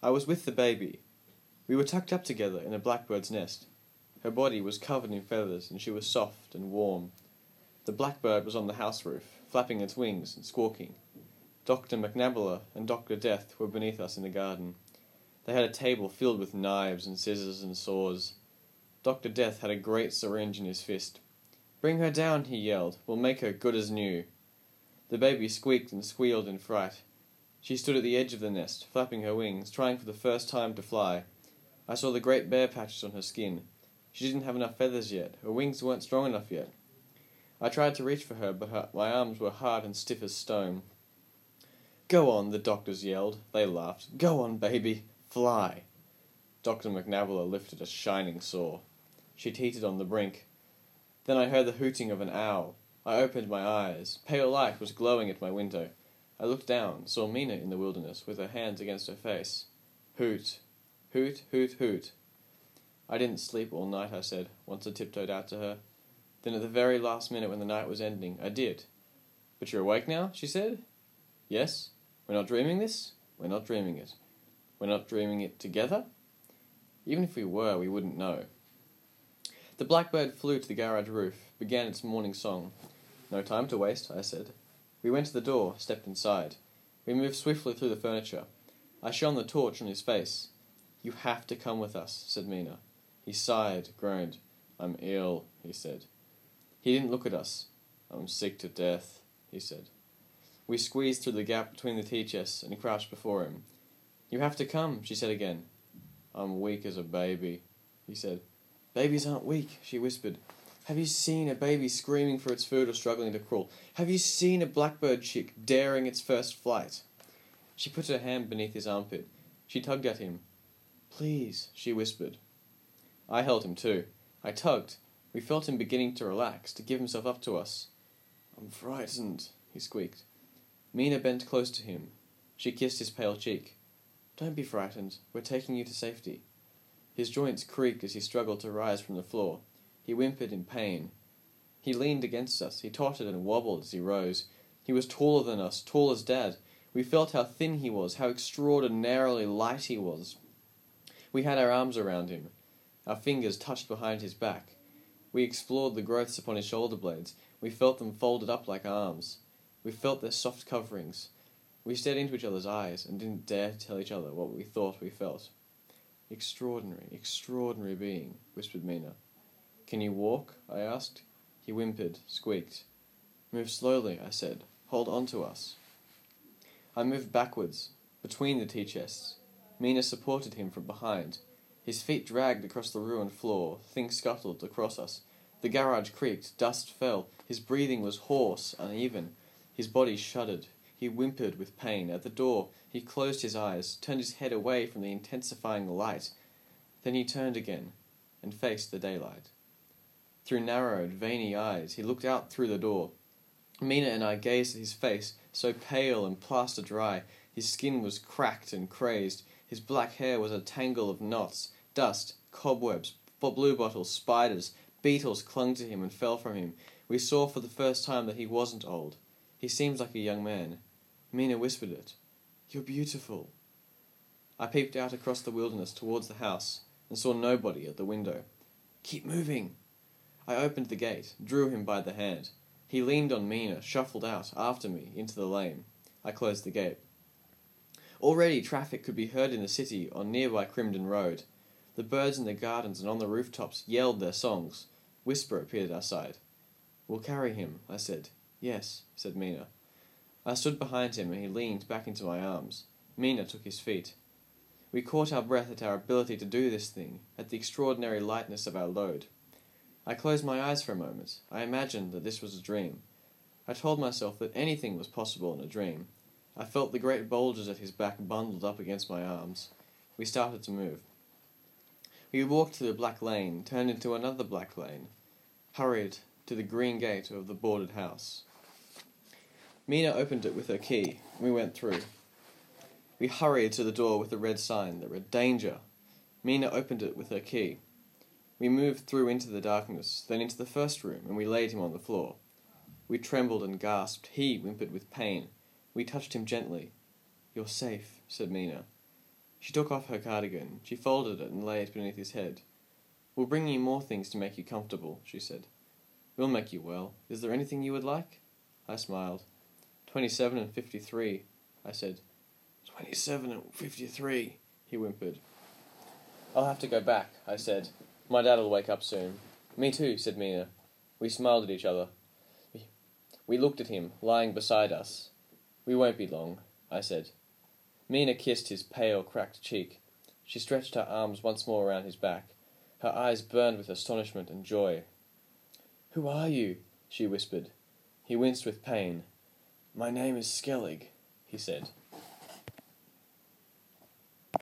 I was with the baby. We were tucked up together in a blackbird's nest. Her body was covered in feathers, and she was soft and warm. The blackbird was on the house roof, flapping its wings and squawking. Dr. MacNabola and Dr. Death were beneath us in the garden. They had a table filled with knives and scissors and saws. Dr. Death had a great syringe in his fist. Bring her down, he yelled. We'll make her good as new. The baby squeaked and squealed in fright. She stood at the edge of the nest, flapping her wings, trying for the first time to fly. I saw the great bare patches on her skin. She didn't have enough feathers yet. Her wings weren't strong enough yet. I tried to reach for her, but her, my arms were hard and stiff as stone. Go on, the doctors yelled. They laughed. Go on, baby. Fly. Dr. MacNabola lifted a shining saw. She teetered on the brink. Then I heard the hooting of an owl. I opened my eyes. Pale light was glowing at my window. I looked down, saw Mina in the wilderness, with her hands against her face. Hoot, hoot, hoot, hoot. I didn't sleep all night, I said, once I tiptoed out to her. Then at the very last minute when the night was ending, I did. But you're awake now? she said. Yes? We're not dreaming this? We're not dreaming it. We're not dreaming it together? Even if we were, we wouldn't know. The blackbird flew to the garage roof, began its morning song. No time to waste, I said. We went to the door, stepped inside. We moved swiftly through the furniture. I shone the torch on his face. You have to come with us, said Mina. He sighed, groaned. I'm ill, he said. He didn't look at us. I'm sick to death, he said. We squeezed through the gap between the tea chests and crouched before him. You have to come, she said again. I'm weak as a baby, he said. Babies aren't weak, she whispered. Have you seen a baby screaming for its food or struggling to crawl? Have you seen a blackbird chick daring its first flight? She put her hand beneath his armpit. She tugged at him. Please, she whispered. I held him too. I tugged. We felt him beginning to relax, to give himself up to us. I'm frightened, he squeaked. Mina bent close to him. She kissed his pale cheek. Don't be frightened. We're taking you to safety. His joints creaked as he struggled to rise from the floor. He whimpered in pain. He leaned against us. He tottered and wobbled as he rose. He was taller than us, tall as Dad. We felt how thin he was, how extraordinarily light he was. We had our arms around him. Our fingers touched behind his back. We explored the growths upon his shoulder blades. We felt them folded up like arms. We felt their soft coverings. We stared into each other's eyes and didn't dare to tell each other what we thought we felt. Extraordinary, extraordinary being, whispered Mina. Can you walk? I asked. He whimpered, squeaked. Move slowly, I said. Hold on to us. I moved backwards, between the tea chests. Mina supported him from behind. His feet dragged across the ruined floor, things scuttled across us. The garage creaked, dust fell, his breathing was hoarse, uneven. His body shuddered, he whimpered with pain. At the door, he closed his eyes, turned his head away from the intensifying light. Then he turned again and faced the daylight. Through narrowed, veiny eyes, he looked out through the door. Mina and I gazed at his face, so pale and plaster dry. His skin was cracked and crazed. His black hair was a tangle of knots, dust, cobwebs, blue bottles, spiders, beetles clung to him and fell from him. We saw for the first time that he wasn't old. He seemed like a young man. Mina whispered it. You're beautiful. I peeped out across the wilderness towards the house and saw nobody at the window. Keep moving. I opened the gate, drew him by the hand. He leaned on Mina, shuffled out after me into the lane. I closed the gate. Already traffic could be heard in the city on nearby Crimdon Road. The birds in the gardens and on the rooftops yelled their songs. Whisper appeared outside. We'll carry him, I said. Yes, said Mina. I stood behind him and he leaned back into my arms. Mina took his feet. We caught our breath at our ability to do this thing, at the extraordinary lightness of our load. I closed my eyes for a moment. I imagined that this was a dream. I told myself that anything was possible in a dream. I felt the great boulders at his back bundled up against my arms. We started to move. We walked through the black lane, turned into another black lane, hurried to the green gate of the boarded house. Mina opened it with her key, we went through. We hurried to the door with the red sign that read Danger. Mina opened it with her key. We moved through into the darkness, then into the first room, and we laid him on the floor. We trembled and gasped. He whimpered with pain. We touched him gently. You're safe, said Mina. She took off her cardigan. She folded it and laid it beneath his head. We'll bring you more things to make you comfortable, she said. We'll make you well. Is there anything you would like? I smiled. Twenty-seven and fifty-three, I said. Twenty-seven and fifty-three, he whimpered. I'll have to go back, I said. My dad'll wake up soon. Me too, said Mina. We smiled at each other. We looked at him, lying beside us. We won't be long, I said. Mina kissed his pale, cracked cheek. She stretched her arms once more around his back. Her eyes burned with astonishment and joy. Who are you? she whispered. He winced with pain. My name is Skellig, he said.